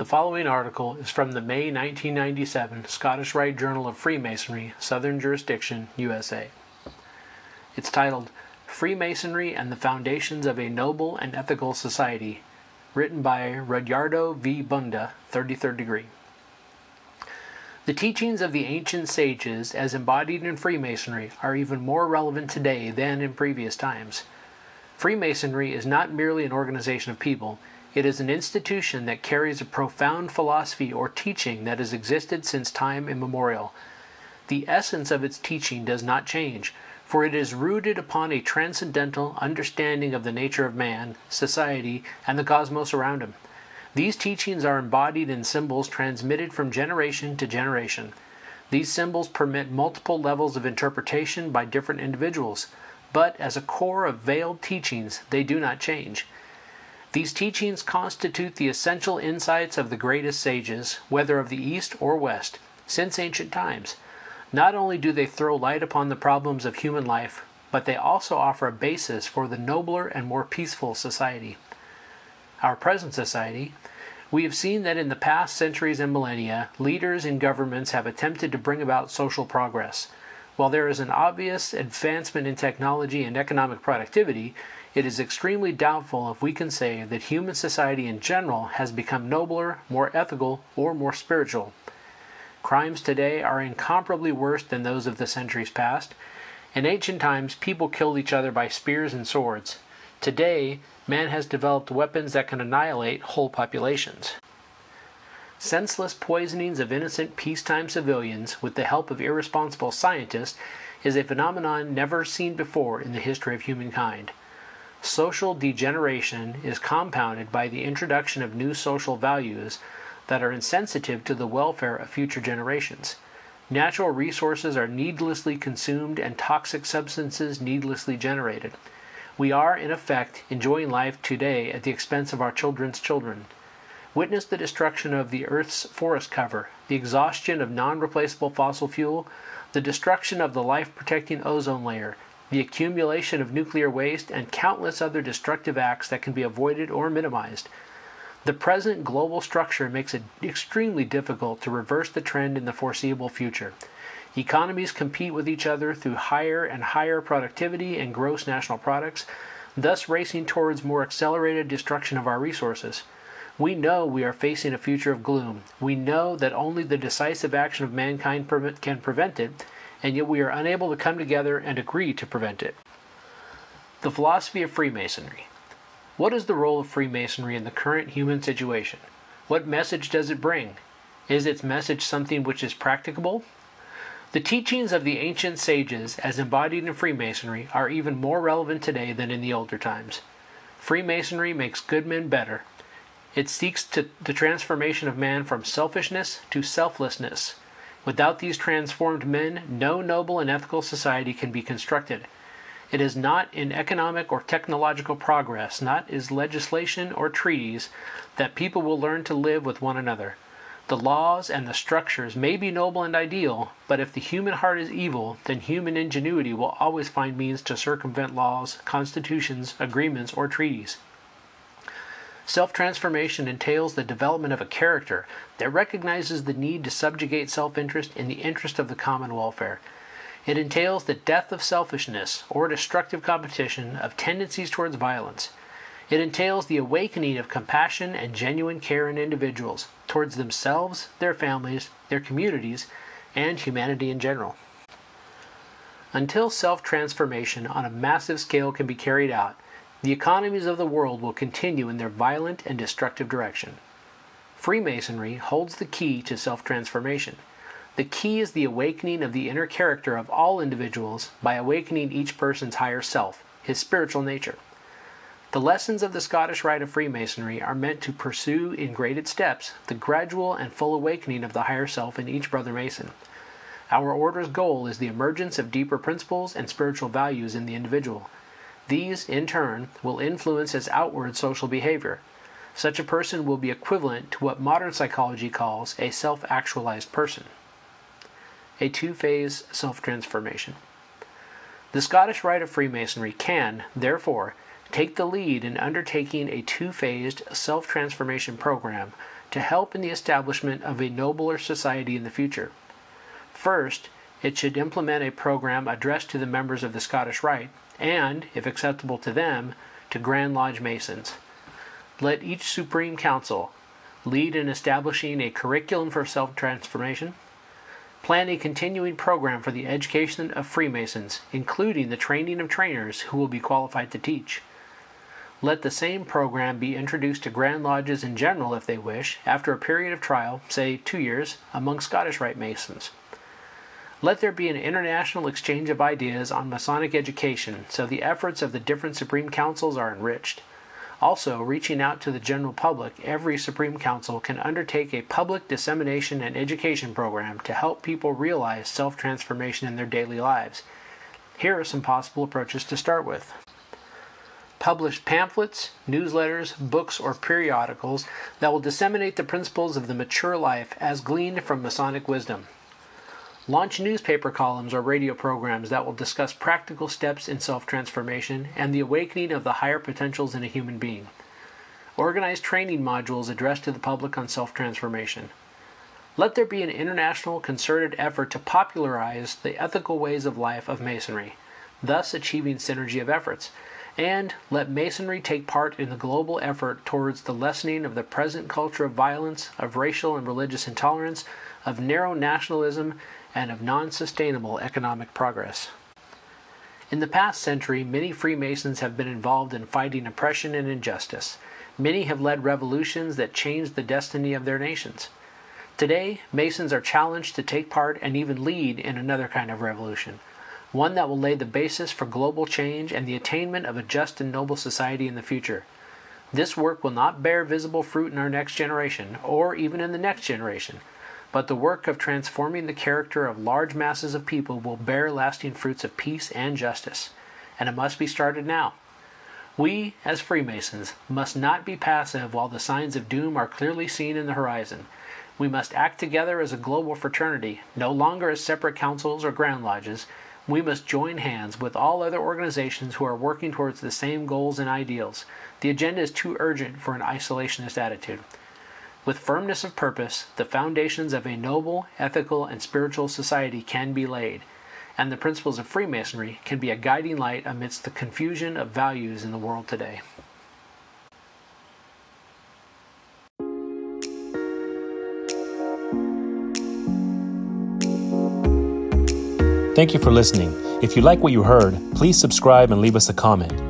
The following article is from the May 1997 Scottish Rite Journal of Freemasonry, Southern Jurisdiction, USA. It's titled Freemasonry and the Foundations of a Noble and Ethical Society, written by Rudyardo V. Bunda, 33rd degree. The teachings of the ancient sages, as embodied in Freemasonry, are even more relevant today than in previous times. Freemasonry is not merely an organization of people, it is an institution that carries a profound philosophy or teaching that has existed since time immemorial. The essence of its teaching does not change, for it is rooted upon a transcendental understanding of the nature of man, society, and the cosmos around him. These teachings are embodied in symbols transmitted from generation to generation. These symbols permit multiple levels of interpretation by different individuals, but as a core of veiled teachings, they do not change. These teachings constitute the essential insights of the greatest sages, whether of the East or West, since ancient times. Not only do they throw light upon the problems of human life, but they also offer a basis for the nobler and more peaceful society. Our present society, we have seen that in the past centuries and millennia, leaders and governments have attempted to bring about social progress. While there is an obvious advancement in technology and economic productivity, it is extremely doubtful if we can say that human society in general has become nobler, more ethical, or more spiritual. Crimes today are incomparably worse than those of the centuries past. In ancient times, people killed each other by spears and swords. Today, man has developed weapons that can annihilate whole populations. Senseless poisonings of innocent peacetime civilians with the help of irresponsible scientists is a phenomenon never seen before in the history of humankind. Social degeneration is compounded by the introduction of new social values that are insensitive to the welfare of future generations. Natural resources are needlessly consumed and toxic substances needlessly generated. We are, in effect, enjoying life today at the expense of our children's children. Witness the destruction of the Earth's forest cover, the exhaustion of non replaceable fossil fuel, the destruction of the life protecting ozone layer, the accumulation of nuclear waste, and countless other destructive acts that can be avoided or minimized. The present global structure makes it extremely difficult to reverse the trend in the foreseeable future. Economies compete with each other through higher and higher productivity and gross national products, thus racing towards more accelerated destruction of our resources. We know we are facing a future of gloom. We know that only the decisive action of mankind can prevent it, and yet we are unable to come together and agree to prevent it. The philosophy of Freemasonry. What is the role of Freemasonry in the current human situation? What message does it bring? Is its message something which is practicable? The teachings of the ancient sages, as embodied in Freemasonry, are even more relevant today than in the older times. Freemasonry makes good men better. It seeks to the transformation of man from selfishness to selflessness. Without these transformed men, no noble and ethical society can be constructed. It is not in economic or technological progress, not in legislation or treaties, that people will learn to live with one another. The laws and the structures may be noble and ideal, but if the human heart is evil, then human ingenuity will always find means to circumvent laws, constitutions, agreements, or treaties. Self transformation entails the development of a character that recognizes the need to subjugate self interest in the interest of the common welfare. It entails the death of selfishness or destructive competition, of tendencies towards violence. It entails the awakening of compassion and genuine care in individuals towards themselves, their families, their communities, and humanity in general. Until self transformation on a massive scale can be carried out, the economies of the world will continue in their violent and destructive direction. Freemasonry holds the key to self transformation. The key is the awakening of the inner character of all individuals by awakening each person's higher self, his spiritual nature. The lessons of the Scottish Rite of Freemasonry are meant to pursue in graded steps the gradual and full awakening of the higher self in each brother Mason. Our order's goal is the emergence of deeper principles and spiritual values in the individual. These, in turn, will influence his outward social behavior. Such a person will be equivalent to what modern psychology calls a self actualized person. A two phase self transformation. The Scottish Rite of Freemasonry can, therefore, take the lead in undertaking a two phased self transformation program to help in the establishment of a nobler society in the future. First, it should implement a program addressed to the members of the Scottish Rite and, if acceptable to them, to Grand Lodge Masons. Let each Supreme Council lead in establishing a curriculum for self transformation, plan a continuing program for the education of Freemasons, including the training of trainers who will be qualified to teach. Let the same program be introduced to Grand Lodges in general if they wish, after a period of trial, say two years, among Scottish Rite Masons. Let there be an international exchange of ideas on Masonic education so the efforts of the different Supreme Councils are enriched. Also, reaching out to the general public, every Supreme Council can undertake a public dissemination and education program to help people realize self transformation in their daily lives. Here are some possible approaches to start with. Publish pamphlets, newsletters, books, or periodicals that will disseminate the principles of the mature life as gleaned from Masonic wisdom. Launch newspaper columns or radio programs that will discuss practical steps in self transformation and the awakening of the higher potentials in a human being. Organize training modules addressed to the public on self transformation. Let there be an international concerted effort to popularize the ethical ways of life of Masonry, thus achieving synergy of efforts. And let Masonry take part in the global effort towards the lessening of the present culture of violence, of racial and religious intolerance, of narrow nationalism, and of non sustainable economic progress. In the past century, many Freemasons have been involved in fighting oppression and injustice. Many have led revolutions that changed the destiny of their nations. Today, Masons are challenged to take part and even lead in another kind of revolution, one that will lay the basis for global change and the attainment of a just and noble society in the future. This work will not bear visible fruit in our next generation, or even in the next generation, but the work of transforming the character of large masses of people will bear lasting fruits of peace and justice, and it must be started now. We, as Freemasons, must not be passive while the signs of doom are clearly seen in the horizon. We must act together as a global fraternity, no longer as separate councils or grand lodges. We must join hands with all other organizations who are working towards the same goals and ideals. The agenda is too urgent for an isolationist attitude. With firmness of purpose, the foundations of a noble, ethical, and spiritual society can be laid, and the principles of Freemasonry can be a guiding light amidst the confusion of values in the world today. Thank you for listening. If you like what you heard, please subscribe and leave us a comment.